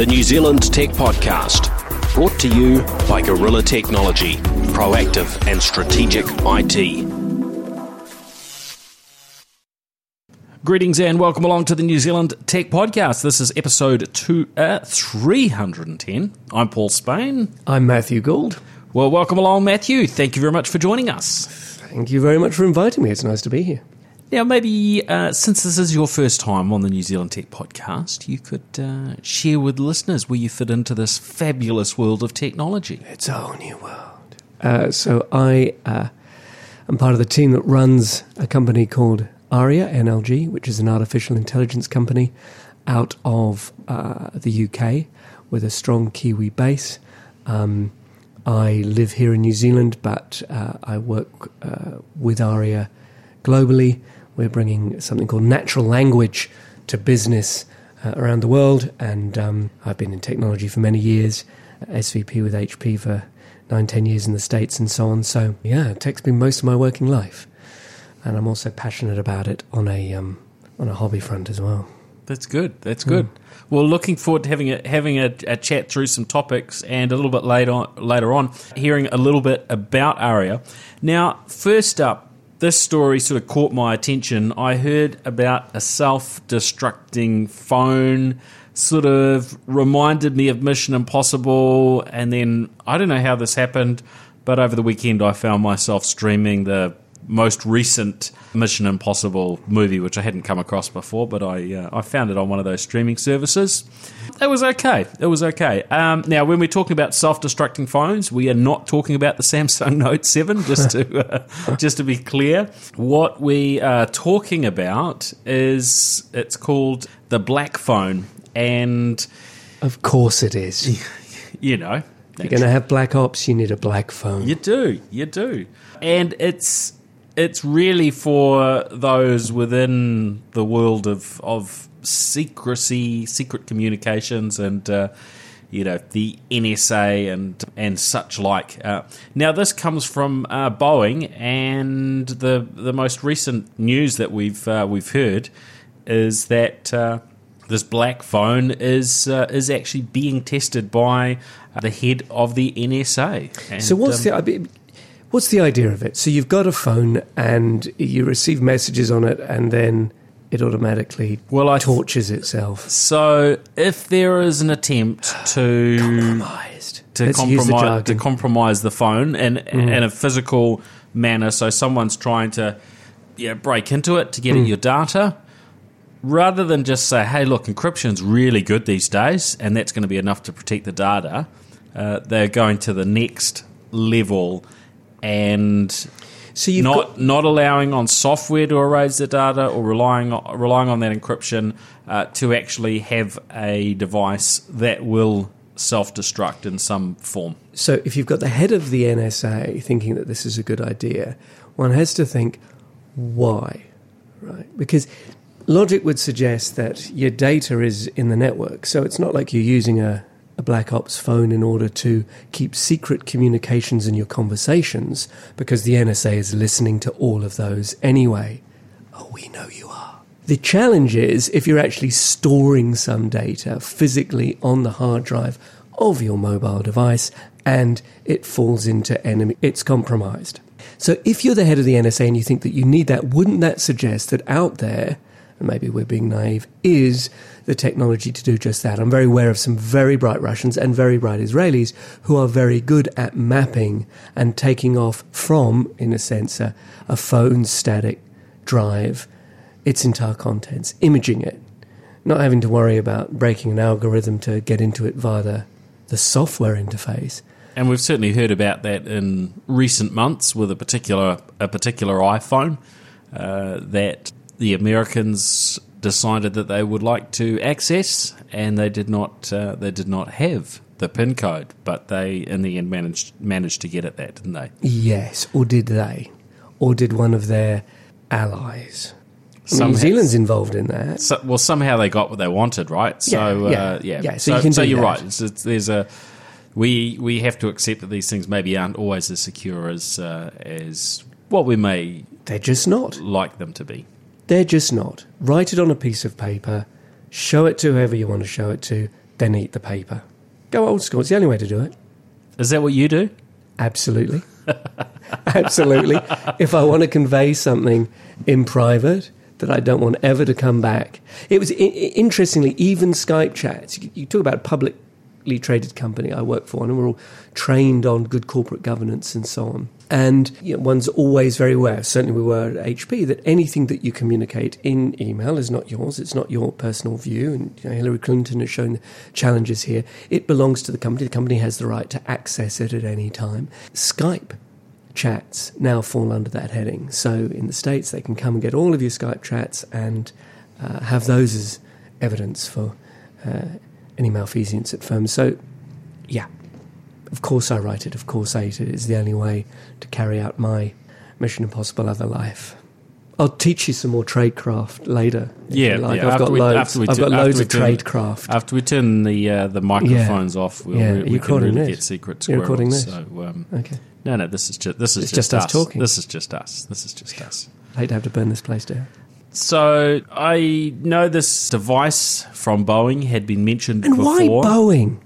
the New Zealand Tech Podcast, brought to you by Gorilla Technology, proactive and strategic IT. Greetings and welcome along to the New Zealand Tech Podcast. This is episode two, uh, 310. I'm Paul Spain. I'm Matthew Gould. Well, welcome along, Matthew. Thank you very much for joining us. Thank you very much for inviting me. It's nice to be here. Now, maybe uh, since this is your first time on the New Zealand Tech Podcast, you could uh, share with listeners where you fit into this fabulous world of technology. It's a whole new world. Uh, so I uh, am part of the team that runs a company called Arria NLG, which is an artificial intelligence company out of uh, the UK with a strong Kiwi base. Um, I live here in New Zealand, but uh, I work uh, with Arria globally. We're bringing something called natural language to business uh, around the world, and um, I've been in technology for many years, SVP with HP for nine, ten years in the States, and so on. So, yeah, tech's been most of my working life and I'm also passionate about it on a um, on a hobby front as well. That's good. That's good. Mm. Well, looking forward to having a having a, a, chat through some topics, and a little bit later on, later on, hearing a little bit about Arria. Now, first up, this story sort of caught my attention. I heard about a self-destructing phone. Sort of reminded me of Mission Impossible, and then I don't know how this happened, but over the weekend I found myself streaming the most recent Mission Impossible movie, which I hadn't come across before, but I uh, I found it on one of those streaming services. It was okay. It was okay. Um, now, when we're talking about self-destructing phones, we are not talking about the Samsung Note Seven. Just to uh, just to be clear, what we are talking about is it's called the Black Phone, and of course it is. You know, you're going to have black ops. You need a black phone. You do. You do. And it's it's really for those within the world of of secrecy, secret communications, and uh, you know the NSA and and such like. Uh, now, this comes from uh, Boeing, and the the most recent news that we've uh, we've heard is that uh, this black phone is uh, is actually being tested by the head of the NSA. And, so, what's um, the? What's the idea of it? So you've got a phone and you receive messages on it, and then it automatically well, I tortures itself. So if there is an attempt to compromised to compromise to compromise the phone in mm. in a physical manner, so someone's trying to yeah break into it to get mm. at your data. Rather than just say, "Hey, look, encryption's really good these days, and that's going to be enough to protect the data," uh, they're going to the next level and so you've not got- not allowing on software to erase the data or relying on, relying on that encryption uh, to actually have a device that will self-destruct in some form. So if you've got the head of the NSA thinking that this is a good idea, one has to think why, right? Because logic would suggest that your data is in the network, so it's not like you're using a a Black Ops phone in order to keep secret communications in your conversations because the NSA is listening to all of those anyway. Oh, we know you are. The challenge is if you're actually storing some data physically on the hard drive of your mobile device and it falls into enemy, it's compromised. So if you're the head of the NSA and you think that you need that, wouldn't that suggest that out there, and maybe we're being naive, is the technology to do just that. I'm very aware of some very bright Russians and very bright Israelis who are very good at mapping and taking off from, in a sense, a, a phone static drive its entire contents, imaging it, not having to worry about breaking an algorithm to get into it via the, the software interface. And we've certainly heard about that in recent months with a particular a particular iPhone uh, that the Americans decided that they would like to access, and they did not. Uh, they did not have the PIN code, but they in the end managed managed to get at that, didn't they? Yes, or did they, or did one of their allies? New Zealand's involved in that. So, well, somehow they got what they wanted, right? So, yeah, yeah. Uh, yeah. yeah. So, so, you so you're that. right. It's, it's, there's a we we have to accept that these things maybe aren't always as secure as uh, as what we may. They're just not like them to be. They're just not. Write it on a piece of paper, show it to whoever you want to show it to. then eat the paper. Go old school. It's the only way to do it. Is that what you do? Absolutely. Absolutely. If I want to convey something in private that I don't want ever to come back. It was I- interestingly, even Skype chats, you, talk about a publicly traded company I work for, and we're all trained on good corporate governance and so on. And you know, one's always very aware, certainly we were at HP, that anything that you communicate in email is not yours. It's not your personal view. And you know, Hillary Clinton has shown challenges here. It belongs to the company. The company has the right to access it at any time. Skype chats now fall under that heading. So in the States, they can come and get all of your Skype chats and uh, have those as evidence for uh, any malfeasance at firms. So, yeah, of course I write it, of course I eat it. It's the only way to carry out my Mission Impossible other life. I'll teach you some more tradecraft later. Yeah, like. yeah, I've after got we, loads. I've got loads of turn- tradecraft. After we turn the uh, the microphones off, we'll, Yeah, we, we can really this. get secret You're squirrels. recording this. So, um, Okay, no, no, this is just this is It's just us talking. This is just us. This is just us. I hate to have to burn this place down. So I know this device from Boeing had been mentioned And before. why Boeing?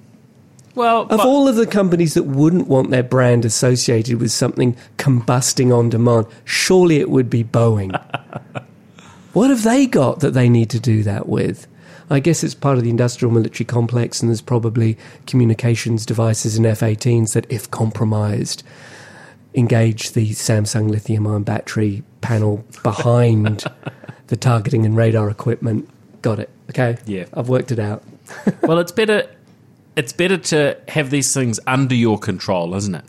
Well, Of but- all of the companies that wouldn't want their brand associated with something combusting on demand, surely it would be Boeing. what have they got that they need to do that with? I guess it's part of the industrial military complex, and there's probably communications devices and F 18s that, if compromised, engage the Samsung lithium ion battery panel behind the targeting and radar equipment. Got it. Okay. Yeah. I've worked it out. well, it's better. It's better to have these things under your control, isn't it?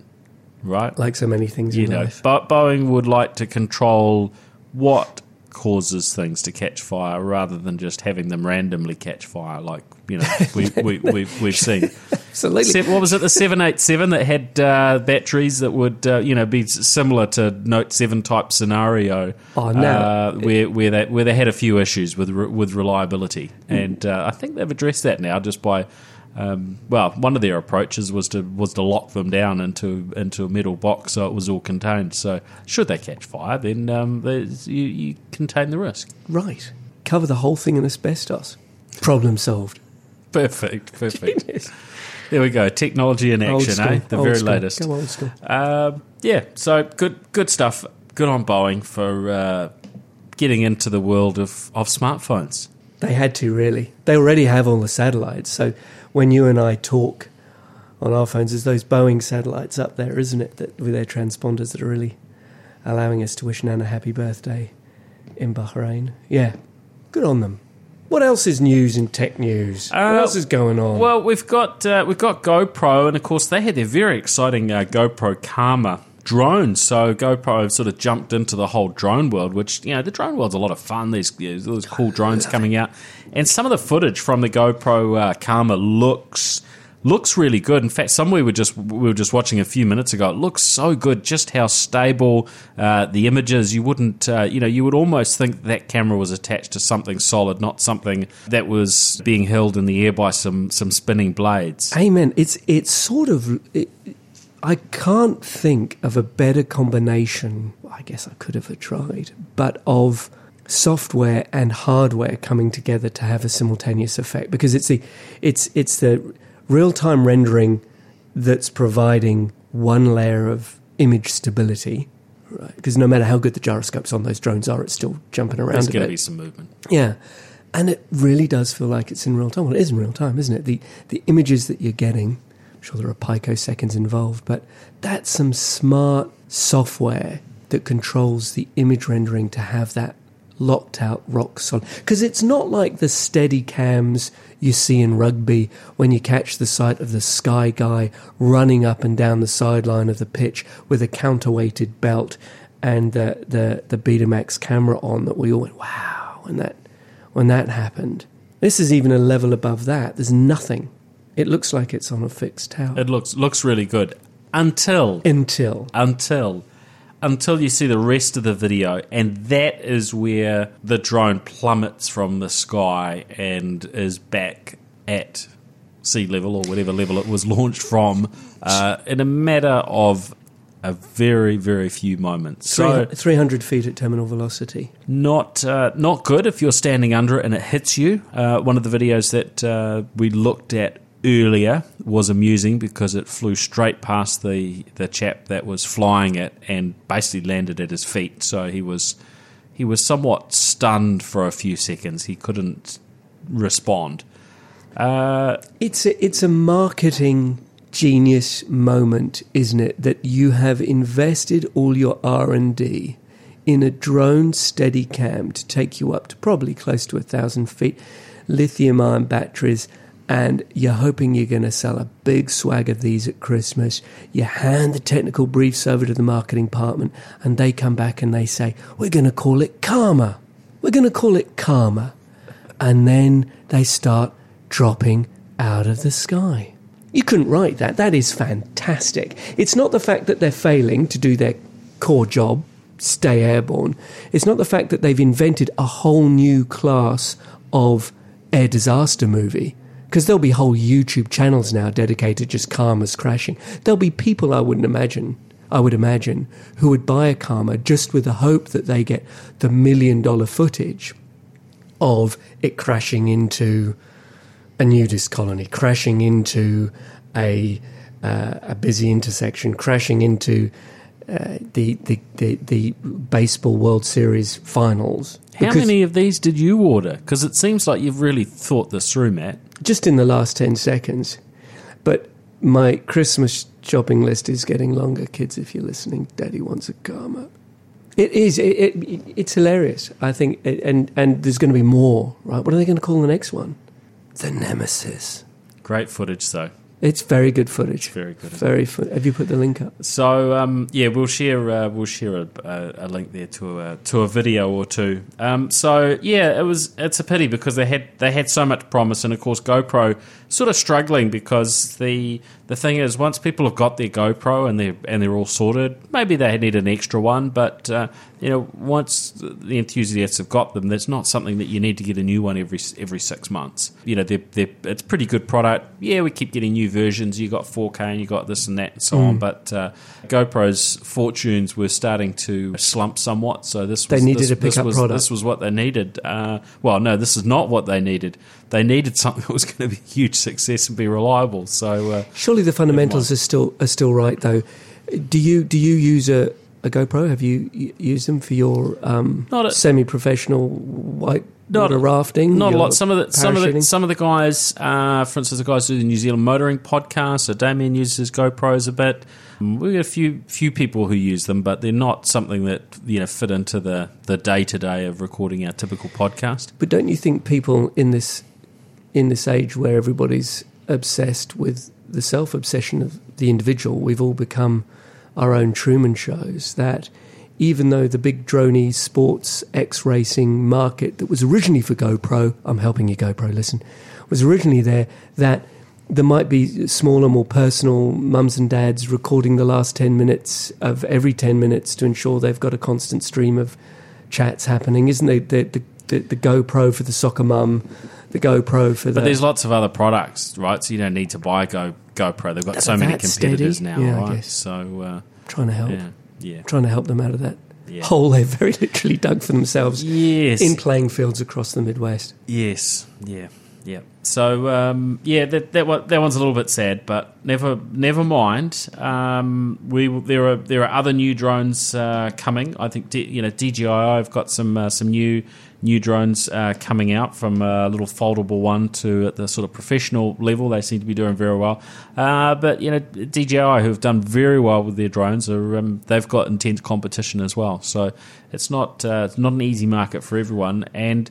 Right. Like so many things you know, life. Bo- Boeing would like to control what causes things to catch fire rather than just having them randomly catch fire, like you know we, we, we've we've seen. Absolutely. Se- what was it? The seven eight seven that had uh, batteries that would uh, you know be similar to Note seven type scenario. Oh, no. uh, where where they where they had a few issues with re- with reliability, and uh, I think they've addressed that now just by. Um, well, one of their approaches was to was to lock them down into into a metal box so it was all contained. So should they catch fire, then um, you, you contain the risk. Right. Cover the whole thing in asbestos. Problem solved. Perfect, perfect. There we go. Technology in action, school. eh? The very school. latest. Go old school. Um, yeah, so good, good stuff. Good on Boeing for uh, getting into the world of, of smartphones. They had to, really. They already have all the satellites. So when you and I talk on our phones, there's those Boeing satellites up there, isn't it? That with their transponders that are really allowing us to wish Nana happy birthday in Bahrain. Yeah. Good on them. What else is news in tech news? what Uh, else is going on? Well, we've got uh, we've got GoPro, and of course they had their very exciting uh, GoPro Karma drone. So GoPro have sort of jumped into the whole drone world, which you know the drone world's a lot of fun. There's, there's those cool drones coming out, and some of the footage from the GoPro uh, Karma looks looks really good. In fact, some we were just we were just watching a few minutes ago. It looks so good, just how stable uh, the images. You wouldn't, uh, you know, you would almost think that camera was attached to something solid, not something that was being held in the air by some some spinning blades. Amen. It's it's sort of. It, I can't think of a better combination. I guess I could have tried, but of software and hardware coming together to have a simultaneous effect because it's the it's it's the real time rendering that's providing one layer of image stability. Right, because no matter how good the gyroscopes on those drones are, it's still jumping around. There's a going to be some movement. Yeah. And it really does feel like it's in real time. Well, it is in real time, isn't it? The the images that you're getting, I'm sure there are picoseconds involved, but that's some smart software that controls the image rendering to have that locked out rock solid. Because it's not like the steady cams you see in rugby when you catch the sight of the sky guy running up and down the sideline of the pitch with a counterweighted belt and the, the, the Betamax camera on that we all went, wow, when that, when that happened. This is even a level above that. There's nothing. It looks like it's on a fixed tower. It looks looks really good until Until. until until you see the rest of the video and that is where the drone plummets from the sky and is back at sea level or whatever level it was launched from uh, in a matter of a very very few moments. So 300 feet at terminal velocity. not uh, not good if you're standing under it and it hits you. Uh, one of the videos that uh, we looked at earlier was amusing because it flew straight past the the chap that was flying it and basically landed at his feet. So he was he was somewhat stunned for a few seconds. He couldn't respond. Uh, It's a, it's a marketing genius moment, isn't it? That you have invested all your R and D in a drone steady cam to take you up to probably close to a thousand feet, lithium ion batteries, and you're hoping you're going to sell a big swag of these at Christmas. You hand the technical briefs over to the marketing department, and they come back and they say, "We're going to call it Karma. We're going to call it Karma," and then they start dropping out of the sky. You couldn't write that. That is fantastic. It's not the fact that they're failing to do their core job, stay airborne. It's not the fact that they've invented a whole new class of air disaster movie. Because there'll be whole YouTube channels now dedicated just Karma's crashing. There'll be people I wouldn't imagine, I would imagine, who would buy a Karma just with the hope that they get the million dollar footage of it crashing into a nudist colony, crashing into a uh, a busy intersection, crashing into uh, the, the the the baseball World Series finals. how many of these did you order? Because it seems like you've really thought this through, Matt. Just in the last ten seconds, but my Christmas shopping list is getting longer. Kids, if you're listening, Daddy wants a karma. It is. It, it, it's hilarious. I think, and and there's going to be more. Right? What are they going to call the next one? The Nemesis. Great footage, though. It's very good footage. It's Very good. Very. Fo- have you put the link up? So um, yeah, we'll share uh, we'll share a, a, a link there to a to a video or two. Um, so yeah, it was it's a pity because they had they had so much promise, and of course GoPro sort of struggling because the the thing is once people have got their GoPro and they're and they're all sorted, maybe they need an extra one, but uh, you know once the enthusiasts have got them, that's not something that you need to get a new one every every six months. You know, they're, they're, it's a pretty good product. Yeah, we keep getting new versions. You got 4K and you got this and that and so on, but uh, GoPro's fortunes were starting to slump somewhat. So this They was, needed this, a pickup was, product. This was what they needed. Uh, well, no, this is not what they needed. They needed something that was going to be a huge success and be reliable. So uh, Surely the fundamentals are still are still right though. Do you do you use a, a GoPro? Have you y- used them for your um, a- semi-professional white Not- water rafting? Not a lot. Some of the some of the some of the guys, uh, for instance, the guys who do the New Zealand motoring podcast. So Damien uses GoPros a bit. We got a few few people who use them, but they're not something that you know fit into the the day to day of recording our typical podcast. But don't you think people in this in this age where everybody's obsessed with the self obsession of the individual, we've all become our own Truman shows. That even though the big droney sports X racing market that was originally for GoPro, I'm helping you GoPro, listen, was originally there, that there might be smaller, more personal mums and dads recording the last 10 minutes of every 10 minutes to ensure they've got a constant stream of chats happening, isn't there? The, the, the, the GoPro for the soccer mum, the GoPro for the. But there's lots of other products, right? So you don't need to buy a Go GoPro. They've got so many competitors steady. now, Yeah, I right? guess. So uh, trying to help. yeah, yeah, Trying to help them out of that Yeah. hole they've very literally dug for themselves yes, in playing fields across the Midwest. Yes, yeah, yeah. So um, yeah, that that one, that one's a little bit sad, but never never mind. Um, we there are there are other new drones uh, coming. I think D, you know DJI have got some uh, some new new drones uh, coming out from a little foldable one to at the sort of professional level. They seem to be doing very well. Uh, but you know DJI who have done very well with their drones are um, they've got intense competition as well. So it's not uh, it's not an easy market for everyone and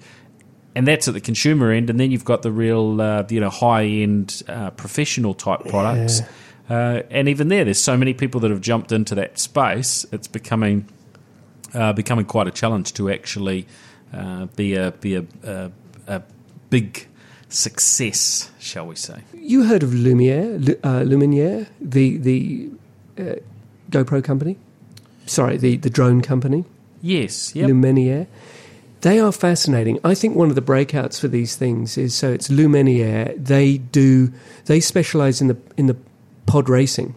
and that's at the consumer end, and then you've got the real, uh, you know, high end uh, professional type products. Uh, and even there, there's so many people that have jumped into that space. It's becoming uh, becoming quite a challenge to actually uh, be a be a, a, a big success, shall we say? You heard of Lumiere, Lu- uh, Luminier, the the uh, GoPro company? Sorry, the, the drone company, Yes. Yep. Luminier. They are fascinating. I think one of the breakouts for these things is so it's Luminier. They do they specialize in the in the pod racing.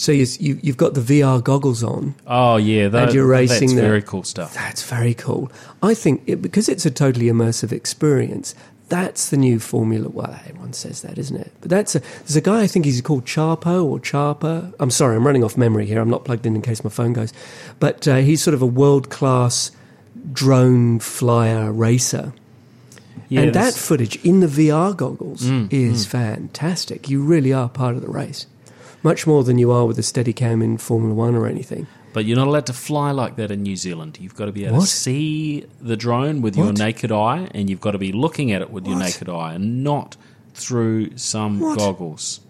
So you, you, you've got the VR goggles on. Oh yeah, that, you're racing That's there. very cool stuff. That's very cool. I think it, because it's a totally immersive experience, that's the new formula. Well, everyone says that, isn't it? But that's a, there's a guy I think he's called Charpo or Charper. I'm sorry, I'm running off memory here. I'm not plugged in in case my phone goes. But uh, he's sort of a world class drone flyer racer. Yeah, and that footage in the VR goggles Mm, is fantastic. You really are part of the race. Much more than you are with a Steadicam in Formula One or anything. But you're not allowed to fly like that in New Zealand. You've got to be able What? to see the drone with your naked eye, and you've got to be looking at it with your naked eye, and not through some What? goggles.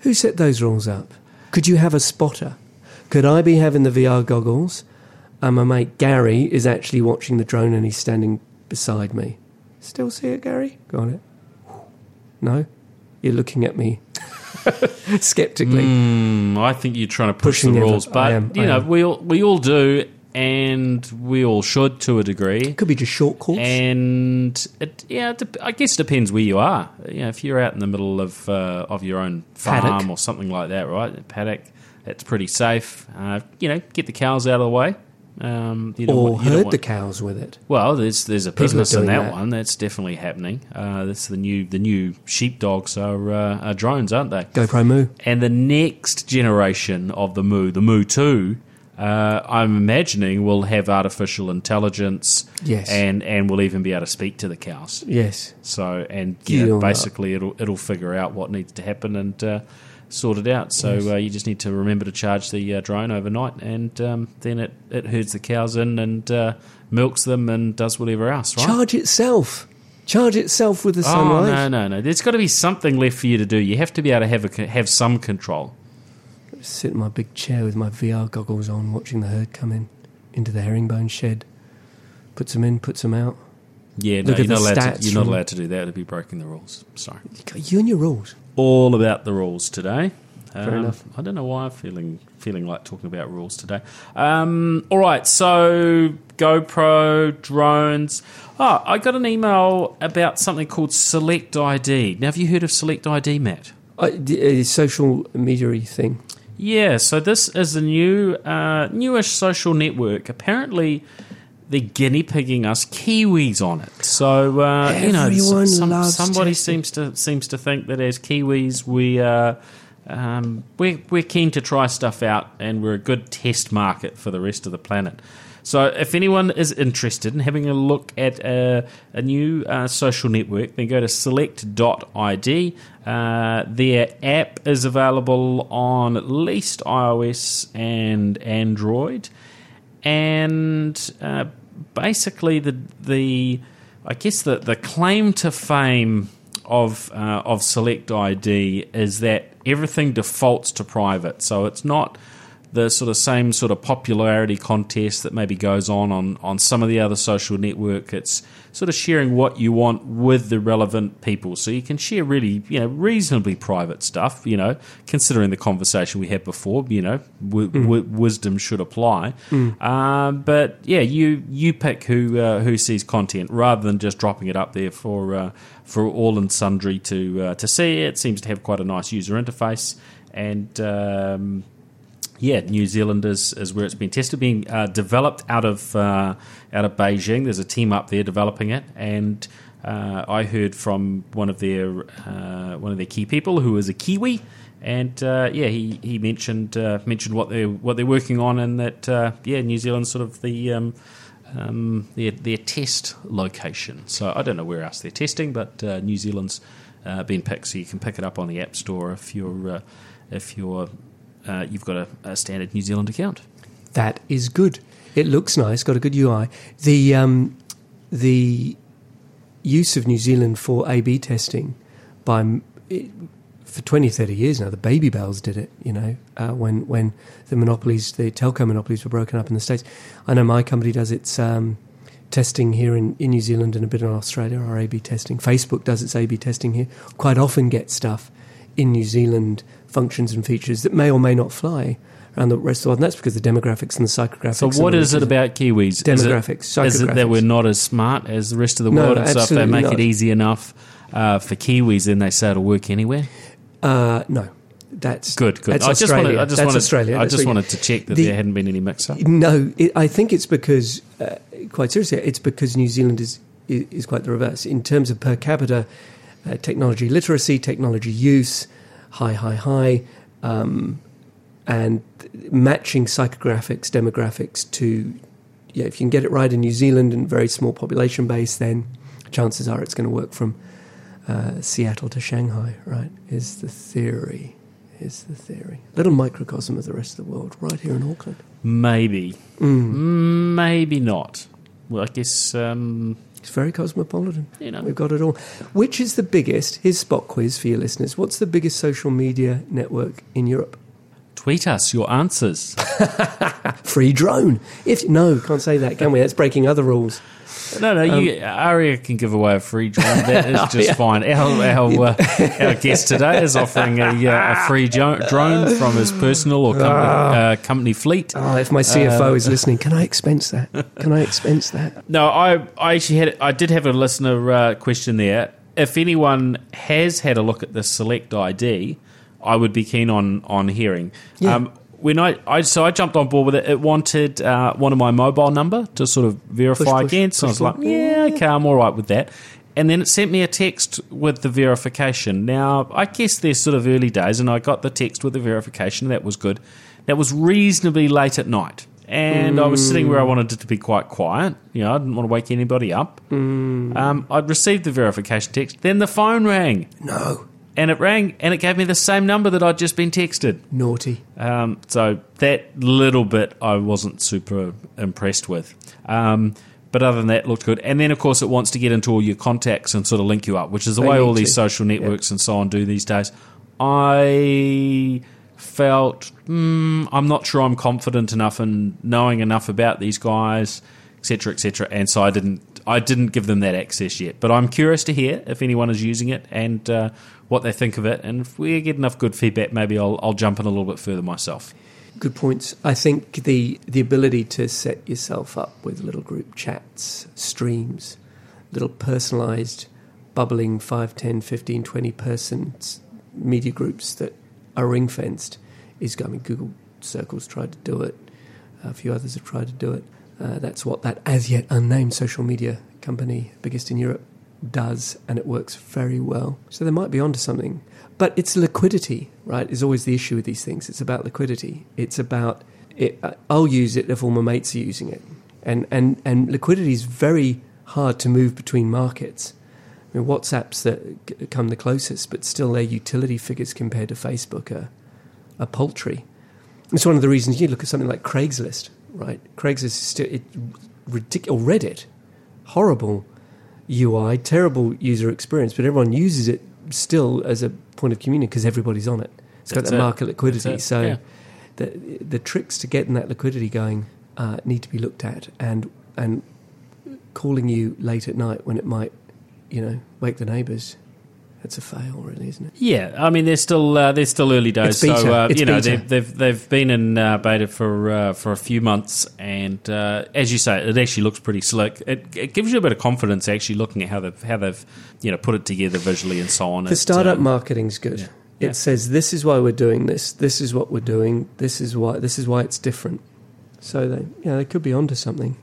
Who set those rules up? Could you have a spotter? Could I be having the VR goggles and my mate Gary is actually watching the drone and he's standing beside me? Still see it, Gary? Got it. No? You're looking at me skeptically. Mm, I think you're trying to push Pushing the rules, but am, you know we all, we all do, and we all should to a degree. It could be just short course. And it, yeah, it I guess it depends where you are. You know, if you're out in the middle of uh, of your own farm Paddock. or something like that, right? Paddock, it's pretty safe. Uh, you know, get the cows out of the way. Um, you don't or want- you herd want- the cows with it. well, there's there's a business in that, that. one. That's definitely happening. Uh, that's the new the new sheepdogs are, uh, are drones, aren't they? GoPro Moo. And the next generation of the Moo, the Moo Two, uh, I'm imagining will have artificial intelligence. Yes. and and will even be able to speak to the cows. Yes. So and yeah, not. basically it'll it'll figure out what needs to happen and sort it out. So uh, you just need to remember to charge the uh, drone overnight, and um, then it, it herds the cows in and uh, milks them and does whatever else. Right? Charge itself. Charge itself with the sunlight. oh no no no! There's got to be something left for you to do. You have to be able to have a, have some control. Sit in my big chair with my VR goggles on, watching the herd come in into the herringbone shed. Puts them in, puts them out. Yeah, no, you're not, allowed to, you're not allowed to do that. It'd be breaking the rules. Sorry. You and your rules. All about the rules today. Fair enough. I don't know why I'm feeling feeling like talking about rules today. Um, all right, so GoPro drones. Oh, I got an email about something called Select ID. Now, have you heard of Select ID, Matt? Uh, the, uh, social media thing. Yeah, so this is a new, uh, newish social network. Apparently, they're guinea pigging us Kiwis on it. So uh, you know, some, somebody seems to seems to think that as Kiwis, we uh, um, we're we're keen to try stuff out, and we're a good test market for the rest of the planet. So, if anyone is interested in having a look at a, a new uh, social network, then go to select.id. Uh, their app is available on at least iOS and Android. And uh, basically, the, the I guess the, the claim to fame of, uh, of Select ID is that everything defaults to private. So, it's not the sort of same sort of popularity contest that maybe goes on, on on some of the other social network. It's sort of sharing what you want with the relevant people, so you can share really you know reasonably private stuff. You know, considering the conversation we had before, you know, w- w- wisdom should apply. Um, but yeah, you you pick who uh, who sees content rather than just dropping it up there for uh, for all and sundry to uh, to see. It seems to have quite a nice user interface and. Um, yeah, New Zealand is, is where it's been tested, being uh, developed out of uh, out of Beijing. There's a team up there developing it, and uh, I heard from one of their uh, one of their key people who is a Kiwi, and uh, yeah, he he mentioned uh, mentioned what they what they're working on, and that yeah, New Zealand's sort of the um, um, their their test location. So I don't know where else they're testing, but New Zealand's been picked, so you can pick it up on the App Store if you're if you're uh, you've got a, a standard New Zealand account. That is good. It looks nice. Got a good UI. The um, the use of New Zealand for A/B testing by it, for 20, 30 years now. The Baby Bells did it. You know, uh, when when the monopolies, the telco monopolies, were broken up in the states. I know my company does its um, testing here in, in New Zealand and a bit in Australia. Our A/B testing. Facebook does its A/B testing here. Quite often get stuff in New Zealand functions and features that may or may not fly around the rest of the world. And that's because the demographics and the psychographics. So, what is it about Kiwis? Demographics, Is it, is it that psychographics. we're not as smart as the rest of the world? No, and so, if they make not. it easy enough uh, for Kiwis, then they say it'll work anywhere? Uh, no. that's Good, good. That's I just Australia. wanted, I just that's wanted, Australia. I just wanted to check that The- there hadn't been any mix-up. No, it, I think it's because, uh, quite seriously, it's because New Zealand is, is is quite the reverse in terms of per capita uh, technology literacy, technology use, high, high, high, um, and matching psychographics, demographics to, yeah, if you can get it right in New Zealand and very small population base, then chances are it's going to work from uh, Seattle to Shanghai, right? Is the theory. Is the theory. Little microcosm of the rest of the world, right here in Auckland. Maybe, Mm. Maybe not. Well, I guess um, It's very cosmopolitan. you know. We've got it all. Which is the biggest? Here's spot quiz for your listeners. What's the biggest social media network in Europe? Tweet us your answers. Free drone. If no, can't say that, can we? That's breaking other rules. No, no, you, Arria can give away a free drone. That is just Um, yeah. fine. Our our, uh, our guest today is offering a, uh, a free jo- drone from his personal or company, uh, company fleet. Oh, if my CFO is listening, can I expense that? Can I expense that? No, I I actually had I did have a listener uh, question there. If anyone has had a look at the Select ID, I would be keen on on hearing. Yeah. Um, when I, I so I jumped on board with it. It wanted uh, one of my mobile number to sort of verify Push, push, against. So I push was like, yeah, okay, I'm all right with that. And then it sent me a text with the verification. Now, I guess they're sort of early days, and I got the text with the verification. That was good. That was reasonably late at night. And I was sitting where I wanted it to be quite quiet. You know, I didn't want to wake anybody up. Um, I'd received the verification text. Then the phone rang. No. And it rang, and it gave me the same number that I'd just been texted. Naughty. Um, so that little bit I wasn't super impressed with. Um, but other than that, it looked good. And then, of course, it wants to get into all your contacts and sort of link you up, which is the They way all these to. social networks and so on do these days. I felt mm, I'm not sure I'm confident enough in knowing enough about these guys, etc., etc. And so I didn't I didn't give them that access yet. But I'm curious to hear if anyone is using it and uh, what they think of it. And if we get enough good feedback, maybe I'll, I'll jump in a little bit further myself. Good points. I think the the ability to set yourself up with little group chats, streams, little personalized, bubbling 5, 10, 15, 20 person media groups that are ring fenced is going. Mean, Google Circles tried to do it. A few others have tried to do it. Uh, that's what that as yet unnamed social media company, biggest in Europe, does, and it works very well. So they might be onto something. But it's liquidity, right? Is always the issue with these things. It's about liquidity. It's about it, uh, I'll use it if all my mates are using it, and and and liquidity is very hard to move between markets. I mean, WhatsApps that come the closest, but still their utility figures compared to Facebook are, are paltry. It's one of the reasons you look at something like Craigslist, right? Craigslist is still it, ridiculous. Or Reddit, horrible UI, terrible user experience, but everyone uses it still as a point of communion because everybody's on it. It's got That's that it. market liquidity. So yeah. the the tricks to getting that liquidity going uh, need to be looked at, and and calling you late at night when it might, you know, wake the neighbours. That's a fail, really, isn't it? Yeah, I mean they're still uh, they're still early days, It's so uh, It's you know beta. they've, they've they've been in uh, beta for uh, for a few months, and uh, as you say, it actually looks pretty slick. It, it gives you a bit of confidence actually looking at how they've how they've you know put it together visually and so on. The It, startup um, marketing's good. yeah. It Yeah. says this is why we're doing this. This is what we're doing. This is why. This is why it's different. So they, yeah, they could be onto something.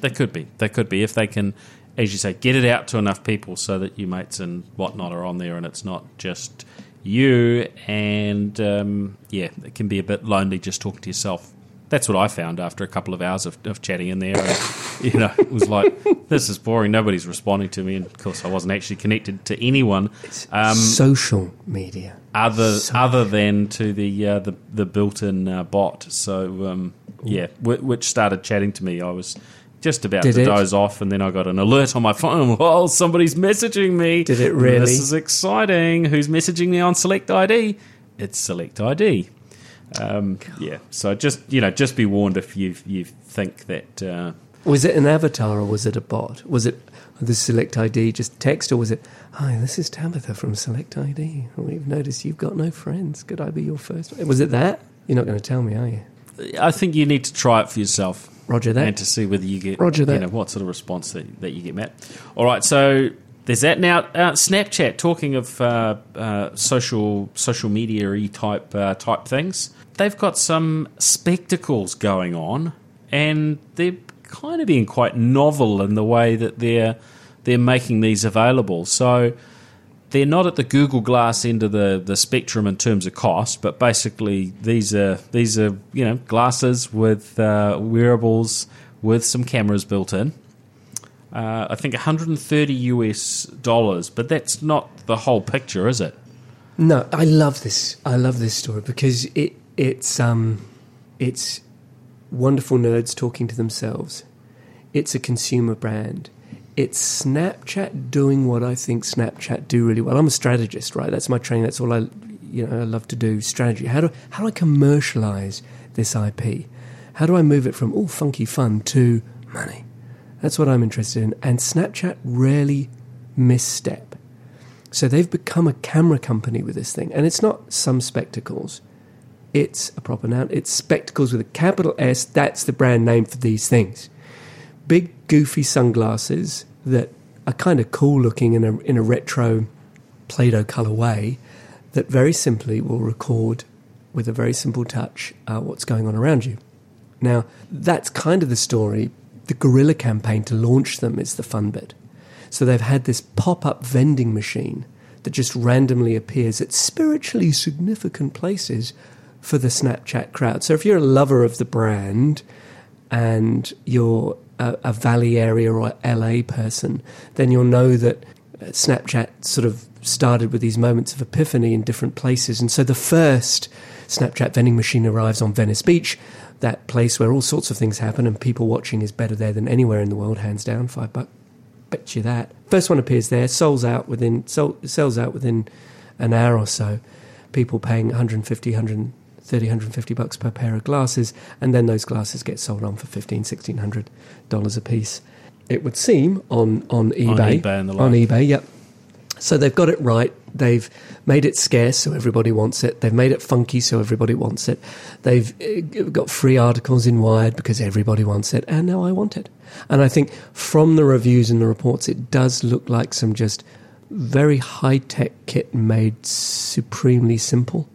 They could be. They could be if they can, as you say, get it out to enough people so that your mates and whatnot are on there, and it's not just you. And um, yeah, it can be a bit lonely just talking to yourself. That's what I found after a couple of hours of, of chatting in there. And, you know, it was like this is boring. Nobody's responding to me, and of course, I wasn't actually connected to anyone um, Social media. other So- other than to the uh, the, the built-in uh, bot. So um, yeah, wh- which started chatting to me. I was just about Did to it? doze off, and then I got an alert on my phone. Well, somebody's messaging me. Did it really? This is exciting. Who's messaging me on Select ID? It's Select ID. Um, yeah, so just you know, just be warned if you you think that. Uh, Was it an avatar or was it a bot? Was it the Select ID just text or was it, hi, this is Tabitha from Select ID. We've noticed you've got no friends. Could I be your first? Was it that? You're not going to tell me, are you? I think you need to try it for yourself. Roger that. and to see whether you get Roger that. You know what sort of response that, that you get, Matt. All right, so there's that now. Uh, Snapchat. Talking of uh, uh, social social media type uh, type things, they've got some spectacles going on, and they're kind of being quite novel in the way that they're they're making these available. So they're not at the Google Glass end of the, the spectrum in terms of cost, but basically these are these are you know glasses with uh, wearables with some cameras built in. Uh, I think 130 US dollars, but that's not the whole picture, is it? No, I love this. I love this story because it it's um it's wonderful nerds talking to themselves. It's a consumer brand it's Snapchat doing what I think Snapchat do really well. I'm a strategist, right? That's my training. That's all I, you know, I love to do. Strategy. How do how do I commercialize this IP? How do I move it from all funky fun to money? That's what I'm interested in. And Snapchat rarely misstep. So they've become a camera company with this thing, and it's not some spectacles. It's a proper noun. It's spectacles with a capital S. That's the brand name for these things big goofy sunglasses that are kind of cool looking in a in a retro Play-Doh color way that very simply will record with a very simple touch uh, what's going on around you. Now, that's kind of the story. The guerrilla campaign to launch them is the fun bit. So they've had this pop up vending machine that just randomly appears at spiritually significant places for the Snapchat crowd. So if you're a lover of the brand and you're a, a Valley area or LA person, then you'll know that uh, Snapchat sort of started with these moments of epiphany in different places. And so the first Snapchat vending machine arrives on Venice Beach, that place where all sorts of things happen, and people watching is better there than anywhere in the world, hands down. Five bucks, bet you that. First one appears there, sells out within sells out within an hour or so. People paying 150, 100 30 150 bucks per pair of glasses and then those glasses get sold on for 15 1600 dollars a piece it would seem on on eBay on eBay, and the on eBay yep. So they've got it right. They've made it scarce so everybody wants it. They've made it funky so everybody wants it. They've uh, got free articles in Wired because everybody wants it and now I want it. And I think from the reviews and the reports it does look like some just very high tech kit made supremely simple.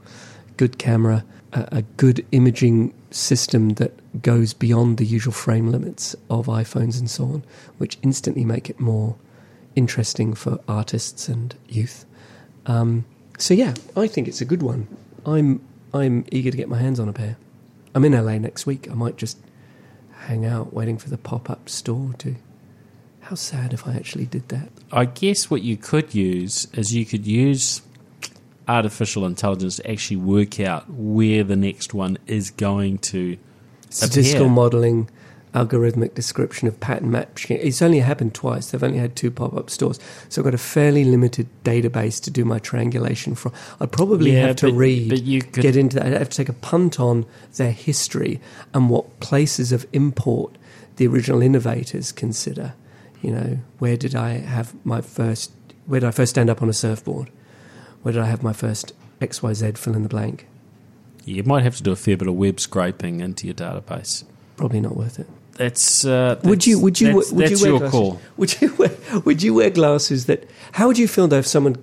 Good camera a, good imaging system that goes beyond the usual frame limits of iPhones and so on, which instantly make it more interesting for artists and youth. Um, so yeah, I think it's a good one. I'm I'm eager to get my hands on a pair. I'm in LA next week. I might just hang out waiting for the pop up store to. How sad if I actually did that. I guess what you could use is you could use artificial intelligence to actually work out where the next one is going to statistical appear. modeling algorithmic description of pattern matching. It's only happened twice. They've only had two pop-up stores. So i've got a fairly limited database to do my triangulation from. I'd probably Yeah, have to but- read but you could- get into that. I'd have to take a punt on their history and what places of import the original innovators consider. You know where did i have my first where did i first stand up on a surfboard where did I have my first XYZ fill in the blank? You might have to do a fair bit of web scraping into your database. Probably not worth it. That's, uh, Would you? Would you? That's, would that's you wear your glasses? call. Would you wear? Would you wear glasses that? How would you feel though if someone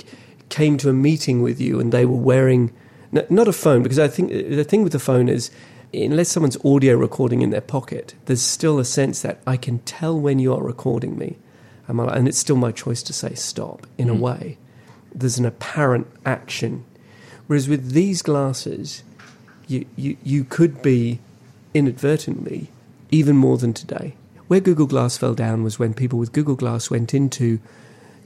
came to a meeting with you and they were wearing not a phone? Because I think the thing with the phone is. Unless someone's audio recording in their pocket, there's still a sense that I can tell when you are recording me, and it's still my choice to say stop in a Mm. way. There's an apparent action. Whereas with these glasses, you, you, you could be inadvertently even more than today. Where Google Glass fell down was when people with Google Glass went into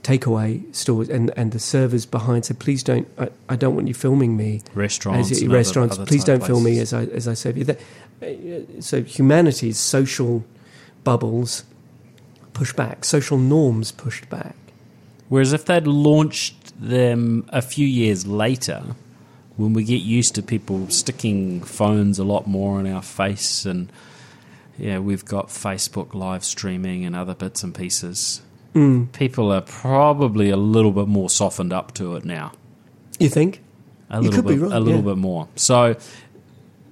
takeaway stores and, and the servers behind said, "Please don't. I, I don't want you filming me Restaurants. as and other- restaurants. other please type don't film me as I as I serve you." That, uh, so humanity's social bubbles pushed back, social norms pushed back. Whereas if they'd launched them a few years later, when we get used to people sticking phones a lot more in our face, and yeah, we've got Facebook live streaming and other bits and pieces. Mm. People are probably a little bit more softened up to it now. You think? A You little could be bit, right, a little yeah. bit more. So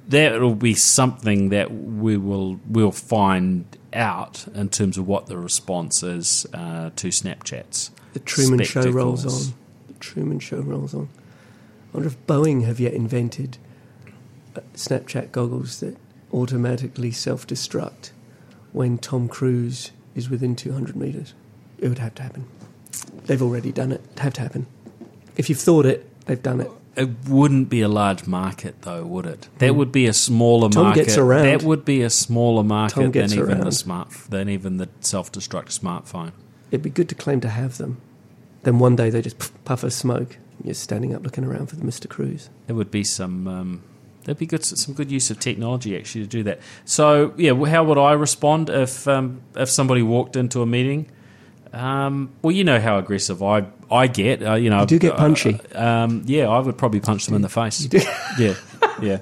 that will be something that we will we'll find out in terms of what the response is uh, to Snapchat's. The Truman Show rolls on. Truman Show rolls on. I wonder if Boeing have yet invented uh, Snapchat goggles that automatically self destruct when Tom Cruise is within 200 metres. It would have to happen. They've already done it. It'd have to happen. If you've thought it, they've done it. It wouldn't be a large market, though, would it? That would be a smaller Hmm. Tom market. gets around. That would be a smaller market than even the smart than even the self-destruct smartphone. It'd be good to claim to have them. Then one day they just puff- puff of smoke. You're standing up looking around for the Mr. Cruise. There would be some. Um, there'd be good some good use of technology actually to do that. So yeah, how would I respond if um, if somebody walked into a meeting? Um, well, you know how aggressive I I get. Uh, you know, You do get punchy. Uh, um, yeah, I would probably punch them in the face. You do. Yeah, yeah,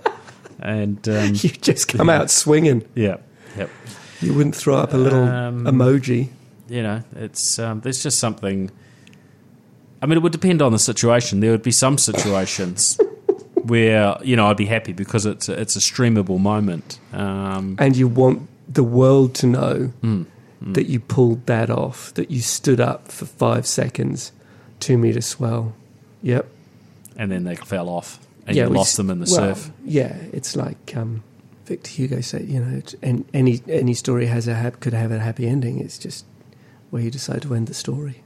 and um, You just come out swinging. yeah, yep. You wouldn't throw up a little Um, emoji. you know, it's um, there's just something. I mean, it would depend on the situation. There would be some situations where you know I'd be happy because it's a, it's a streamable moment. Um, and you want the world to know Mm, that you pulled that off, that you stood up for five seconds, two meter swell. Yep. and then they fell off, and yeah, you lost them in the well, surf. Yeah, it's like um, Victor Hugo said. You know, and any any story has a hap- could have a happy ending. It's just where you decide to end the story.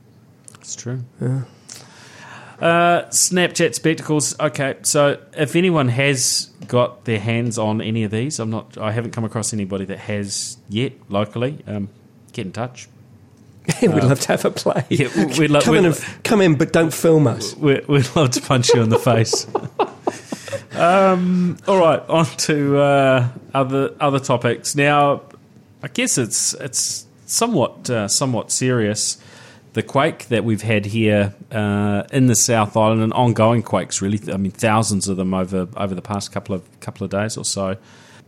It's true. Yeah. Uh, Snapchat spectacles. Okay, so if anyone has got their hands on any of these, I'm not. I haven't come across anybody that has yet locally. Um, get in touch. We'd love to have a play. Uh, Yeah, we'd lo- come we'd in, and, come in, but don't film us. We- We'd love to punch you in the face. um, all right, on to uh, other other topics. Now, I guess it's it's somewhat uh, somewhat serious. The quake that we've had here uh, in the South Island, and ongoing quakes, really. I mean, thousands of them over over the past couple of couple of days or so.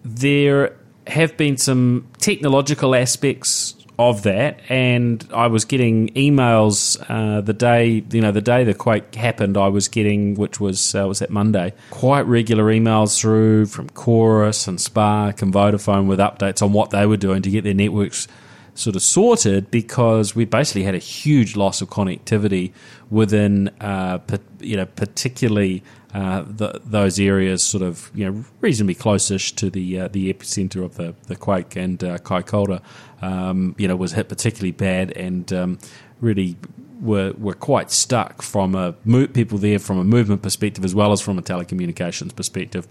There have been some technological aspects of that, and I was getting emails uh, the day you know the day the quake happened. I was getting, which was uh, was that Monday, quite regular emails through from Chorus and Spark and Vodafone with updates on what they were doing to get their networks sort of sorted because we basically had a huge loss of connectivity within, uh, you know, particularly uh, the, those areas, sort of, you know, reasonably close-ish to the uh, the epicenter of the, the quake, and uh, Kaikoura, um, you know, was hit particularly bad, and um, really were were quite stuck from a people there from a movement perspective as well as from a telecommunications perspective.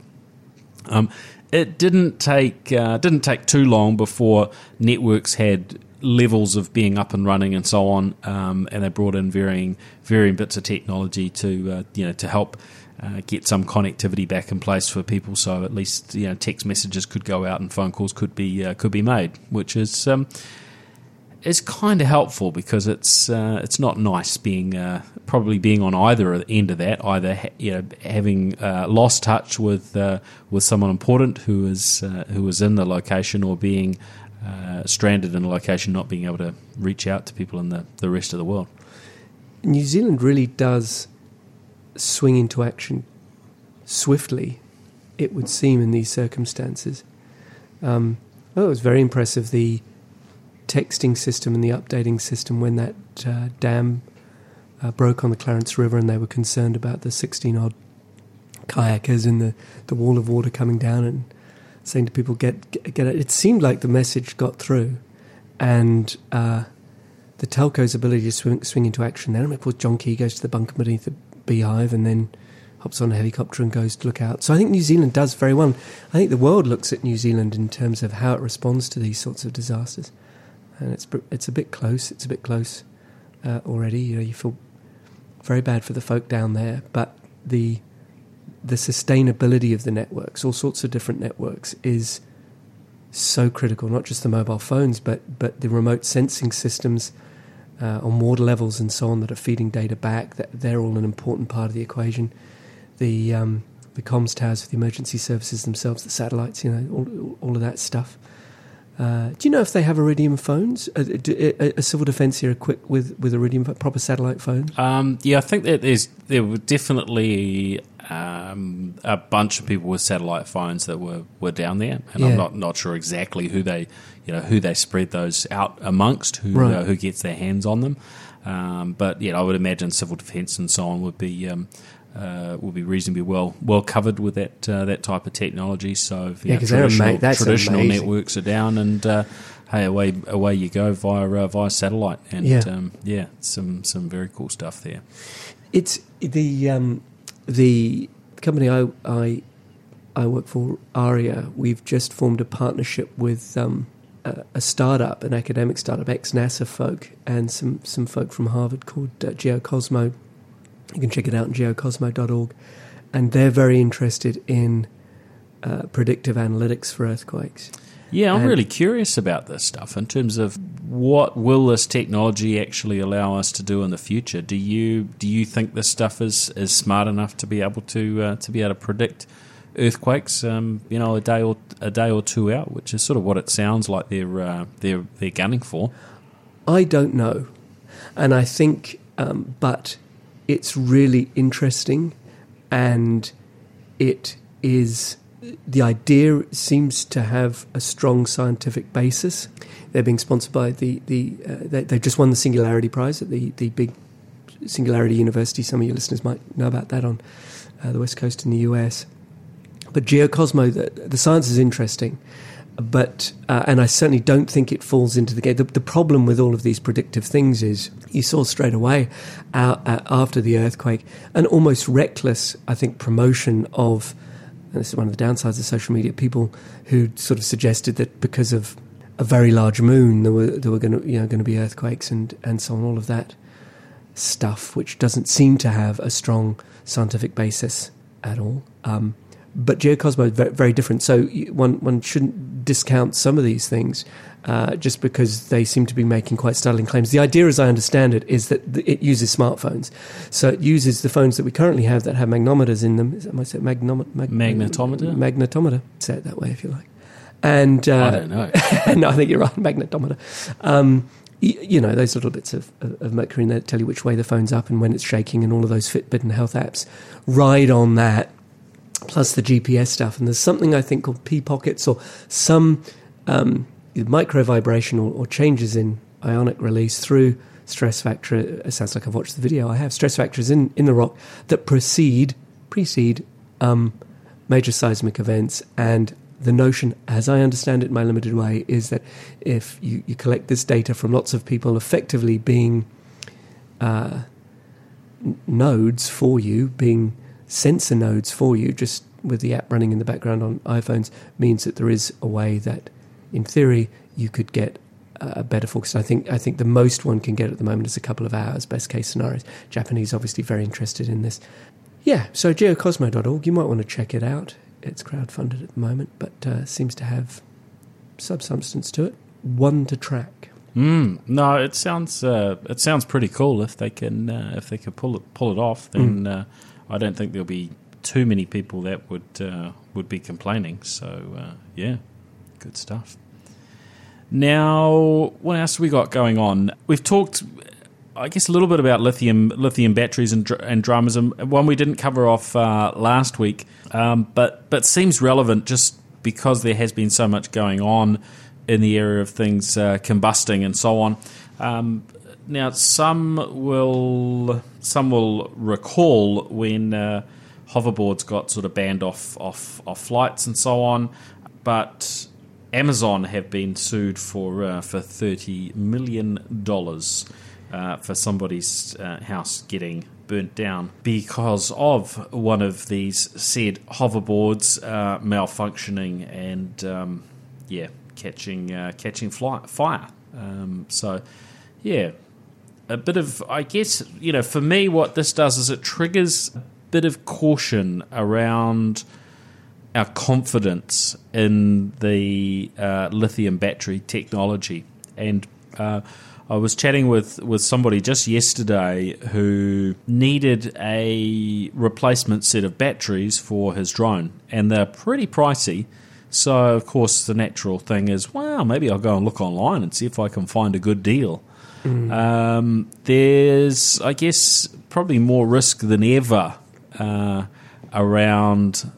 Um, it didn't take uh, didn't take too long before networks had levels of being up and running and so on, um, and they brought in varying varying bits of technology to uh, you know to help. Uh, get some connectivity back in place for people, so at least you know text messages could go out and phone calls could be uh, could be made, which is um, is kind of helpful because it's uh, it's not nice being uh, probably being on either end of that, either ha- you know having uh, lost touch with uh, with someone important who is uh, who is in the location, or being uh, stranded in a location, not being able to reach out to people in the, the rest of the world. New Zealand really does swing into action swiftly, it would seem, in these circumstances. Um, oh, it was very impressive the texting system and the updating system when that uh, dam uh, broke on the Clarence River and they were concerned about the 16 odd kayakers and the, the wall of water coming down and saying to people, get, get, get it. It seemed like the message got through. And uh, the telco's ability to swing, swing into action then. Of course, John Key goes to the bunker beneath the beehive and then hops on a helicopter and goes to look out. So I think New Zealand does very well. I think the world looks at New Zealand in terms of how it responds to these sorts of disasters, and it's it's a bit close. It's a bit close uh, already. You know, you feel very bad for the folk down there, but the the sustainability of the networks, all sorts of different networks, is so critical. Not just the mobile phones, but but the remote sensing systems uh, on water levels and so on that are feeding data back. That they're all an important part of the equation. The um, the comms towers for the emergency services themselves, the satellites, you know, all, all of that stuff. Uh, do you know if they have Iridium phones? Uh, do, uh, a civil defence here equipped with with Iridium proper satellite phones? Um, yeah, I think that there's there were definitely um, a bunch of people with satellite phones that were, were down there, and Yeah. I'm not, not sure exactly who they you know who they spread those out amongst, who Right. uh, who gets their hands on them. Um, but yeah, I would imagine civil defence and so on would be um, uh, will be reasonably well well covered with that uh, that type of technology. So Yeah, know, 'cause they're traditional, ama- traditional amazing. networks are down, and uh, hey, away away you go via uh, via satellite, and Yeah. um, yeah, some some very cool stuff there. It's the um, the company I, I I work for, Arria. We've just formed a partnership with um, a, a startup, an academic startup, ex NASA folk, and some some folk from Harvard called uh, GeoCosmo. You can check it out on geocosmo.org, and they're very interested in uh, predictive analytics for earthquakes. Yeah, I'm And- really curious about this stuff in terms of what will this technology actually allow us to do in the future. Do you do you think this stuff is, is smart enough to be able to uh, to be able to predict earthquakes? Um, you know, a day or a day or two out, which is sort of what it sounds like they're uh, they're they're gunning for. I don't know. And I think, um, but it's really interesting and it is, the idea seems to have a strong scientific basis. They're being sponsored by the, the uh, they, they just won the Singularity Prize at the, the big Singularity University. Some of your listeners might know about that on uh, the West Coast in the US. But Geocosmo, the, the science is interesting, but uh, and I certainly don't think it falls into the game. The, the problem with all of these predictive things is you saw straight away uh, after the earthquake an almost reckless, I think, promotion of. This is one of the downsides of social media. People who sort of suggested that because of a very large moon, there were there were going to you know going to be earthquakes and and so on. All of that stuff, which doesn't seem to have a strong scientific basis at all. Um, but Geocosmo is very, very different. So one one shouldn't discount some of these things uh, just because they seem to be making quite startling claims. The idea, as I understand it, is that th- it uses smartphones. So it uses the phones that we currently have that have magnometers in them. Is that, am I saying magnom- mag- Magnetometer? Magnetometer. Say it that way if you like. And uh, I don't know. no, I think you're right. Magnetometer. Um, you know those little bits of, of, mercury in there that tell you which way the phone's up and when it's shaking, and all of those Fitbit and health apps ride on that. Plus the GPS stuff, and there's something I think called P pockets or some um, micro vibration or, or changes in ionic release through stress factor. It sounds like I've watched the video. I have stress factors in, in the rock that precede precede um, major seismic events. And the notion, as I understand it in my limited way, is that if you, you collect this data from lots of people effectively being uh, nodes for you, being sensor nodes for you, just with the app running in the background on iPhones, means that there is a way that, in theory, you could get a better focus. I think I think the most one can get at the moment is a couple of hours, best case scenarios. Japanese obviously very interested in this. Yeah, so geocosmo.org, you might want to check it out. It's crowdfunded at the moment, but uh, seems to have substance to it. One to track. Mm, no, it sounds uh, it sounds pretty cool if they can uh, if they can pull it pull it off. Then uh, I don't think there'll be too many people that would uh, would be complaining. So uh, yeah, good stuff. Now, what else have we got going on? We've talked, I guess, a little bit about lithium lithium batteries and, and dramas. And one we didn't cover off uh, last week, um, but but seems relevant just because there has been so much going on in the area of things uh, combusting and so on. Um, now, some will some will recall when uh, hoverboards got sort of banned off off off flights and so on, but Amazon have been sued for uh, for thirty million dollars uh, for somebody's uh, house getting burnt down because of one of these said hoverboards uh, malfunctioning and um, yeah catching uh, catching fly- fire. Um, so yeah, a bit of I guess you know for me what this does is it triggers a bit of caution around our confidence in the uh, lithium battery technology. And uh, I was chatting with, with somebody just yesterday who needed a replacement set of batteries for his drone, and they're pretty pricey. So, of course, the natural thing is, wow, maybe I'll go and look online and see if I can find a good deal. Um, there's, I guess, probably more risk than ever uh, around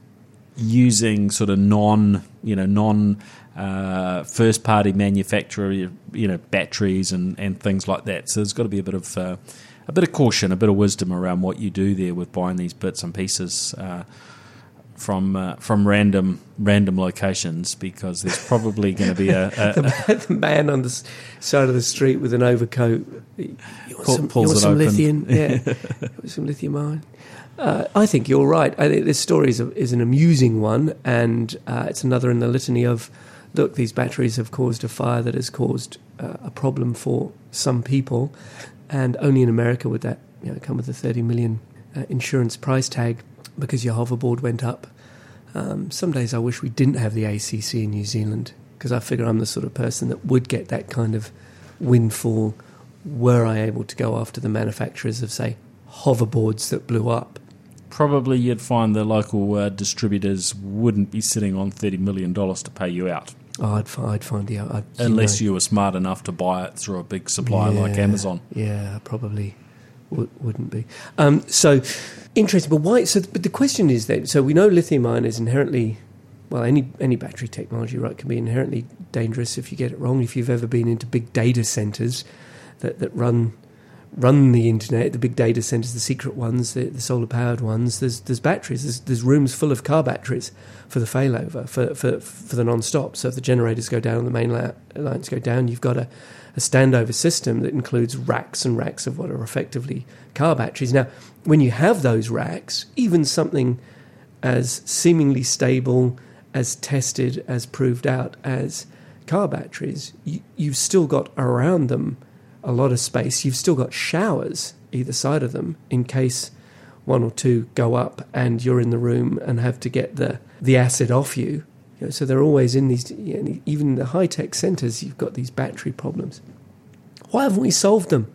using sort of non, you know, non uh, first party manufacturer, you know, batteries and, and things like that. So there's got to be a bit of uh, a bit of caution, a bit of wisdom around what you do there with buying these bits and pieces. From uh, from random random locations because there's probably going to be a, a, the, the, man on the side of the street with an overcoat. You want some, pulls you want some lithium? Yeah, some lithium ion. Uh, I think you're right. I think this story is, a, is an amusing one, and uh, it's another in the litany of look, these batteries have caused a fire that has caused uh, a problem for some people, and only in America would that you know, come with a 30 million uh, insurance price tag because your hoverboard went up. Um, some days I wish we didn't have the ACC in New Zealand because I figure I'm the sort of person that would get that kind of windfall were I able to go after the manufacturers of, say, hoverboards that blew up. Probably you'd find the local uh, distributors wouldn't be sitting on $30 million to pay you out. Oh, I'd, I'd find the I'd, Unless know, you were smart enough to buy it through a big supplier like Amazon. Yeah, probably wouldn't be. Um, so interesting, but why? So, but the question is then. So we know lithium ion is inherently, well, any any battery technology, right, can be inherently dangerous if you get it wrong. If you've ever been into big data centers that that run run the internet, the big data centers, the secret ones, the, the solar powered ones. There's there's batteries. There's, there's rooms full of car batteries for the failover for for for the non-stop. So if the generators go down, the main lines go down. You've got a a standover system that includes racks and racks of what are effectively car batteries. Now, when you have those racks, even something as seemingly stable, as tested, as proved out as car batteries, you, you've still got around them a lot of space. You've still got showers either side of them in case one or two go up and you're in the room and have to get the, the acid off you. You know, so they're always in these, you know, even in the high tech centres, you've got these battery problems. Why haven't we solved them?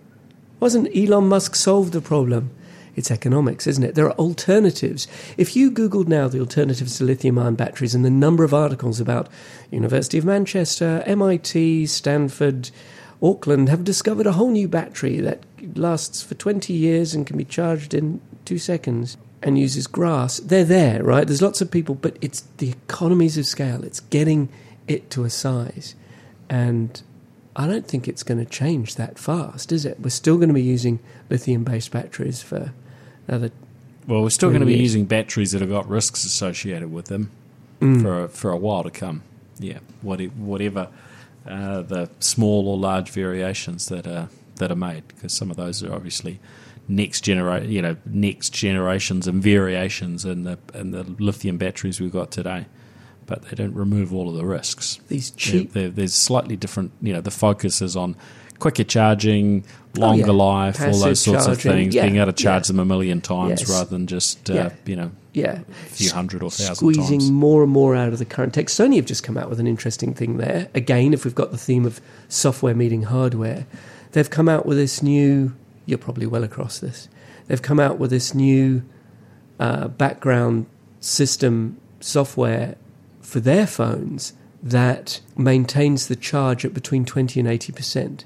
Why hasn't Elon Musk solved the problem? It's economics, isn't it? There are alternatives. If you Googled now the alternatives to lithium ion batteries and the number of articles about University of Manchester, MIT, Stanford, Auckland have discovered a whole new battery that lasts for 20 years and can be charged in two seconds and uses grass. They're there, right? There's lots of people, but it's the economies of scale. It's getting it to a size. And I don't think it's going to change that fast, is it? We're still going to be using lithium based batteries for another. Well, we're still going to be Really? using batteries that have got risks associated with them Mm. for a, for a while to come. Yeah, what- whatever uh, the small or large variations that are that are made, because some of those are obviously next genera- you know, next generations and variations in the in the lithium batteries we've got today. But they don't remove all of the risks. These cheap. there- there's slightly different. You know, the focus is on quicker charging, longer Oh, yeah. life, all those sorts charging. of things. Yeah, Being able to charge yeah. them a million times Yes. rather than just uh, you know Yeah. a few hundred or thousand squeezing times. more and more out of the current tech. Sony have just come out with an interesting thing there. Again, if we've got the theme of software meeting hardware, they've come out with this new. You're probably well across this. They've come out with this new uh, background system software for their phones that maintains the charge at between 20 and 80 percent.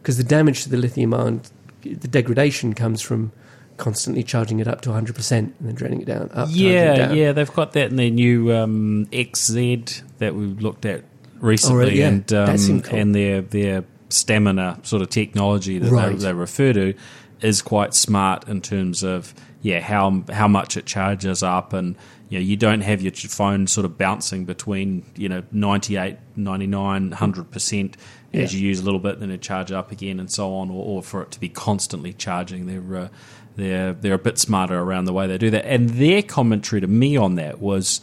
Because the damage to the lithium ion, the degradation comes from constantly charging it up to 100 percent and then draining it down. Up, Yeah, down. yeah, they've got that in their new um, XZ that we looked at recently, Oh, really? Yeah. and um, cool. and their their stamina sort of technology that Right. they, they refer to is quite smart in terms of yeah how how much it charges up and you know you don't have your phone sort of bouncing between you know 98 99 100% as Yeah. you use a little bit then it charge up again and so on or, or for it to be constantly charging they're uh, they're they're a bit smarter around the way they do that and their commentary to me on that was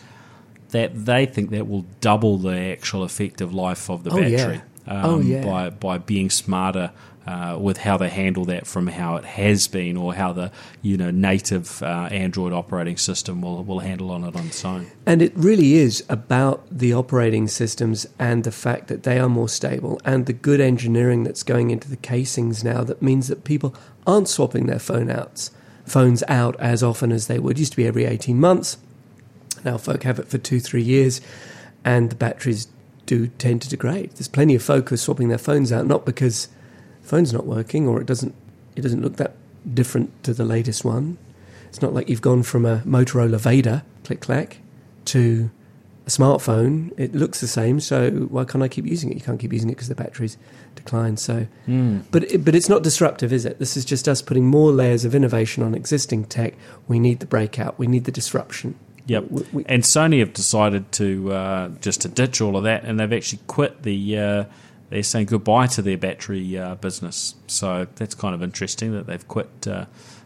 that they think that will double the actual effective life of the Oh, yeah. Um, Oh, yeah. by by being smarter uh, with how they handle that from how it has been or how the you know native uh, Android operating system will, will handle on it on its own. And it really is about the operating systems and the fact that they are more stable and the good engineering that's going into the casings now that means that people aren't swapping their phone outs, phones out as often as they would. Used to be every 18 months. Now folk have it for two, three years and the batteries do tend to degrade. There's plenty of folk who are swapping their phones out, not because the phone's not working or it doesn't it doesn't look that different to the latest one. It's not like you've gone from a Motorola Vader, click clack, to a smartphone. It looks the same, so why can't I keep using it? You can't keep using it because the batteries decline. So, Mm. but it, but it's not disruptive, is it? This is just us putting more layers of innovation on existing tech. We need the breakout. We need the disruption. Yep. We- we- and Sony have decided to uh, just to ditch all of that, and they've actually quit the. Uh, they're saying goodbye to their battery uh, business. So that's kind of interesting that they've quit. Uh,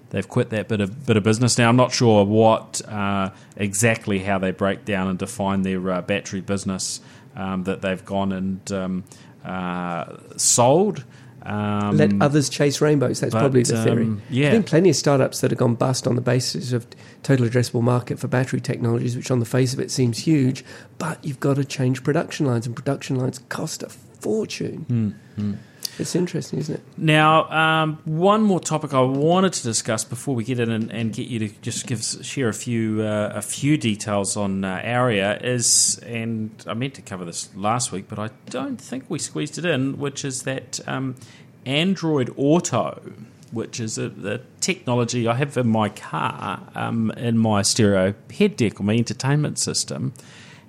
they've quit that bit of bit of business. Now I'm not sure what uh, exactly how they break down and define their uh, battery business um, that they've gone and um, uh, sold. Um, Let others chase rainbows. That's but, probably the theory. um, yeah. I think plenty of startups that have gone bust on the basis of total addressable market for battery technologies, which on the face of it seems huge, but you've got to change production lines, and production lines cost a fortune. Hmm, It's interesting, isn't it? Now, um, one more topic I wanted to discuss before we get in and, and get you to just give share a few uh, a few details on uh, Arria is, and I meant to cover this last week, but I don't think we squeezed it in, which is that um, Android Auto, which is a, technology I have in my car, um, in my stereo head deck or my entertainment system.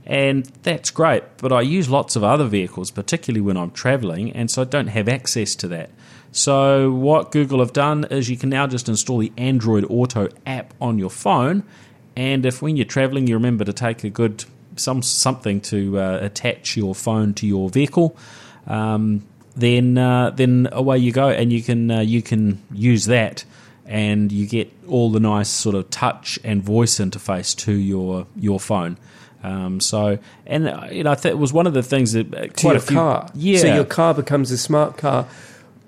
And that's great, but I use lots of other vehicles, particularly when I'm traveling, and so I don't have access to that. So, what Google have done is you can now just install the Android Auto app on your phone, and if when you're traveling you remember to take a good some something to uh, attach your phone to your vehicle, um, then uh, then away you go, and you can uh, you can use that, and you get all the nice sort of touch and voice interface to your your phone. Um, so, and uh, you know, I it was one of the things that uh, To your a few, car. yeah. So your car becomes a smart car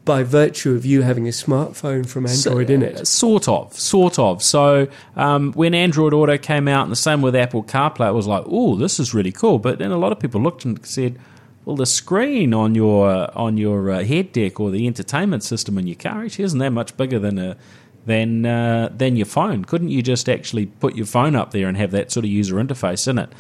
by virtue of you having a smartphone from Android So- in it. Sort of, sort of. So um, when Android Auto came out, and the same with Apple CarPlay, it was like, oh, this is really cool. But then a lot of people looked and said, well, the screen on your on your uh, head deck or the entertainment system in your car actually isn't that much bigger than a than uh, than your phone. Couldn't you just actually put your phone up there and have that sort of user interface in it?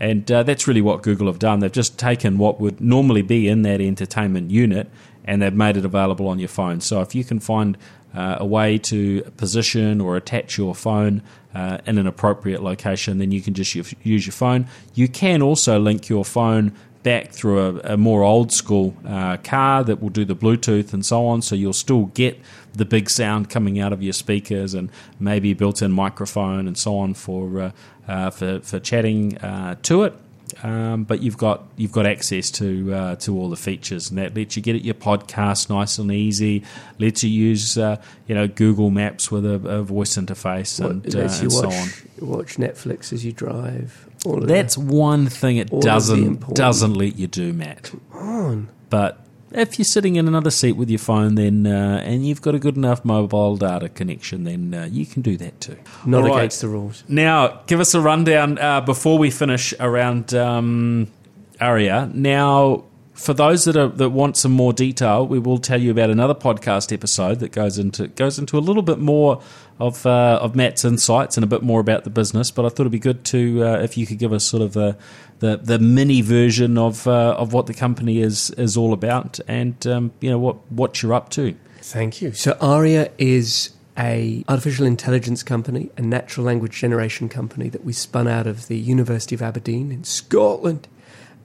And uh, that's really what Google have done. They've just taken what would normally be in that entertainment unit and they've made it available on your phone. So if you can find uh, a way to position or attach your phone uh, in an appropriate location, then you can just use your phone. You can also link your phone back through a, a more old school uh, car that will do the Bluetooth and so on. So you'll still get the big sound coming out of your speakers and maybe a built-in microphone and so on for uh, uh, for, for chatting uh, to it. Um, but you've got you've got access to uh, to all the features, and that lets you get at your podcast nice and easy. Lets you use uh, you know Google Maps with a, a voice interface and, uh, you and so watch, on. watch Netflix as you drive. That's one thing it the doesn't doesn't let you do, Matt. that. on. But if you're sitting in another seat with your phone, then uh, and you've got a good enough mobile data connection, then uh, you can do that too. Not All right. against the rules. Now, give us a rundown uh, before we finish around um, Arria. Now, for those that are, that want some more detail, we will tell you about another podcast episode that goes into goes into a little bit more of uh, of Matt's insights and a bit more about the business. But I thought it'd be good to uh, if you could give us sort of a, the the mini version of uh, of what the company is is all about and um, you know what what you're up to. Thank you. So Arria is a artificial intelligence company, a natural language generation company that we spun out of the University of Aberdeen in Scotland,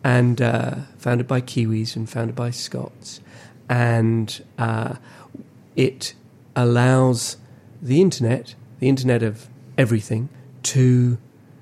and uh, founded by Kiwis and founded by Scots, and uh, it allows the internet, the internet of everything, to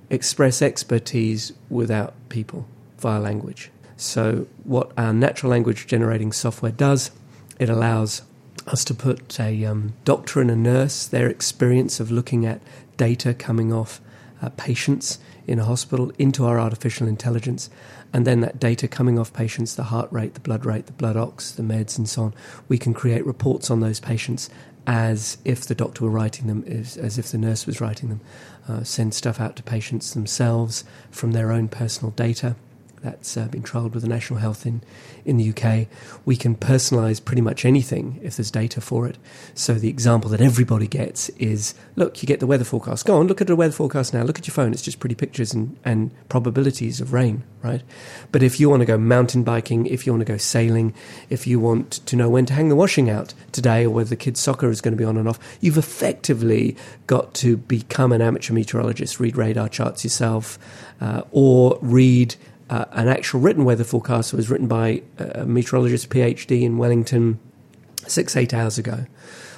express expertise without people via language. So, what our natural language generating software does, it allows us to put a um, doctor and a nurse, their experience of looking at data coming off uh, patients in a hospital, into our artificial intelligence, and then that data coming off patients, the heart rate, the blood rate, the blood ox, the meds, and so on, we can create reports on those patients as if the doctor were writing them, as, as if the nurse was writing them. Uh, send stuff out to patients themselves from their own personal data that's uh, been trialled with the National Health in, in the UK. We can personalise pretty much anything if there's data for it. So the example that everybody gets is look, you get the weather forecast. Go on, look at the weather forecast now. Look at your phone. It's just pretty pictures and, and probabilities of rain, right? But if you want to go mountain biking, if you want to go sailing, if you want to know when to hang the washing out today or whether the kids' soccer is going to be on and off, you've effectively got to become an amateur meteorologist, read radar charts yourself, uh, or read uh, an actual written weather forecast was written by a meteorologist PhD in Wellington six, eight hours ago.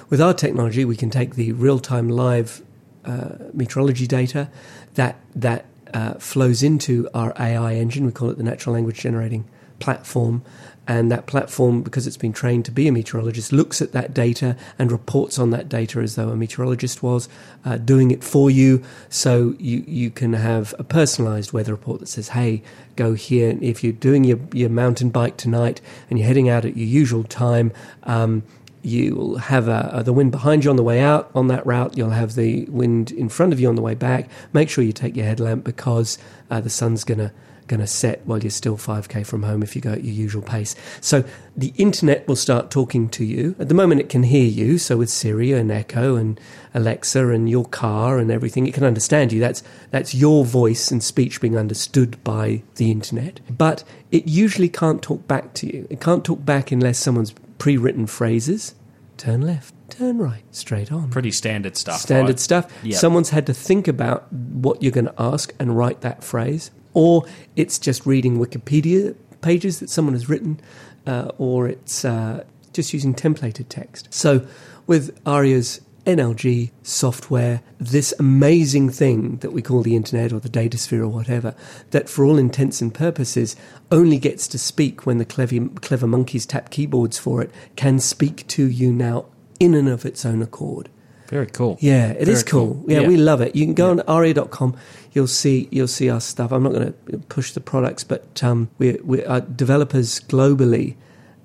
With our technology, we can take the real time live uh, meteorology data that, that uh, flows into our AI engine. We call it the natural language generating platform and that platform, because it's been trained to be a meteorologist, looks at that data and reports on that data as though a meteorologist was uh, doing it for you. So you, you can have a personalized weather report that says, hey, go here. If you're doing your, your mountain bike tonight and you're heading out at your usual time, um, you'll have a, the wind behind you on the way out on that route. You'll have the wind in front of you on the way back. Make sure you take your headlamp because uh, the sun's going to going to set while you're still 5k from home if you go at your usual pace. So the internet will start talking to you. At the moment, it can hear you. So with Siri and Echo and Alexa and your car and everything, it can understand you. That's that's your voice and speech being understood by the internet. But it usually can't talk back to you. It can't talk back unless someone's pre-written phrases. Turn left turn right, straight on. Pretty standard stuff. Standard right? stuff. Yep. Someone's had to think about what you're going to ask and write that phrase or it's just reading Wikipedia pages that someone has written, uh, or it's uh, just using templated text. So with Arria's NLG software, this amazing thing that we call the internet or the data sphere or whatever, that for all intents and purposes only gets to speak when the clever, clever monkeys tap keyboards for it, can speak to you now in and of its own accord. Very cool. Yeah, it Very is cool. cool. Yeah, Yeah. we love it. You can go Yeah. on arria.com. You'll see you'll see our stuff. I'm not going to push the products, but um, we we are developers globally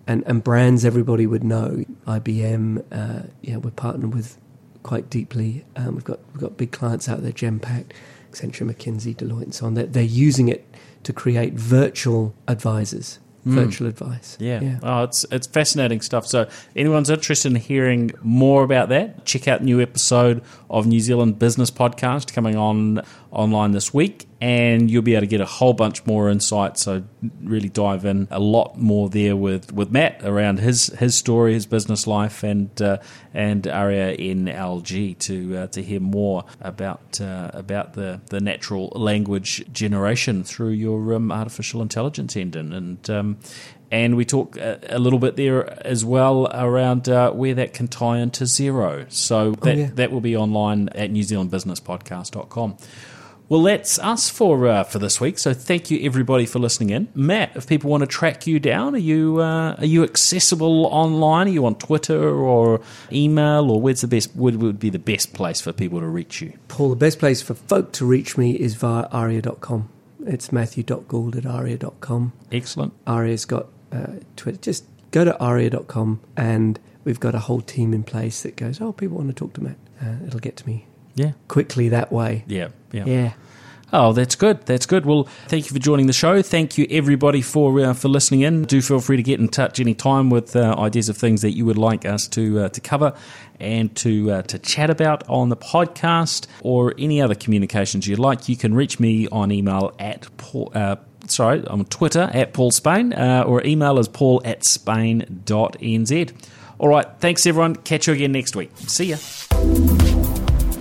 and, and brands everybody would know. IBM. Uh, yeah, we're partnered with quite deeply. Um, we've got we've got big clients out there. Genpact, Accenture, McKinsey, Deloitte, and so on. They're, they're using it to create virtual advisors, Hmm. virtual advice. Yeah. yeah. Oh, it's it's fascinating stuff. So, anyone's interested in hearing more about that, check out new episode of New Zealand Business Podcast coming on online this week, and you'll be able to get a whole bunch more insight. So, really dive in a lot more there with, with Matt around his his story, his business life, and uh, and Arria in LG to uh, to hear more about uh, about the the natural language generation through your um, artificial intelligence engine and. Um, and we talk a, little bit there as well around uh, where that can tie into Xero. So that, yeah. that will be online at newzealandbusinesspodcast.com. Well, that's us for uh, for this week. So thank you everybody for listening in. Matt, if people want to track you down, are you uh, are you accessible online? Are you on Twitter or email, or where's the best would, would be the best place for people to reach you? Paul, the best place for folk to reach me is via arria.com. It's matthew.gould at arria.com. Excellent. Arria's got uh, Twitter. Just go to arria.com and we've got a whole team in place that goes, oh, people want to talk to Matt. Uh, it'll get to me Yeah. quickly that way. Yeah. Yeah. Yeah. Oh, that's good. That's good. Well, thank you for joining the show. Thank you everybody for uh, for listening in. Do feel free to get in touch anytime with uh, ideas of things that you would like us to uh, to cover and to uh, to chat about on the podcast or any other communications you'd like. You can reach me on email at Paul. Uh, Sorry, on Twitter at Paul Spain, uh, or email is paul at spain.nz. All right, thanks everyone. Catch you again next week. See ya.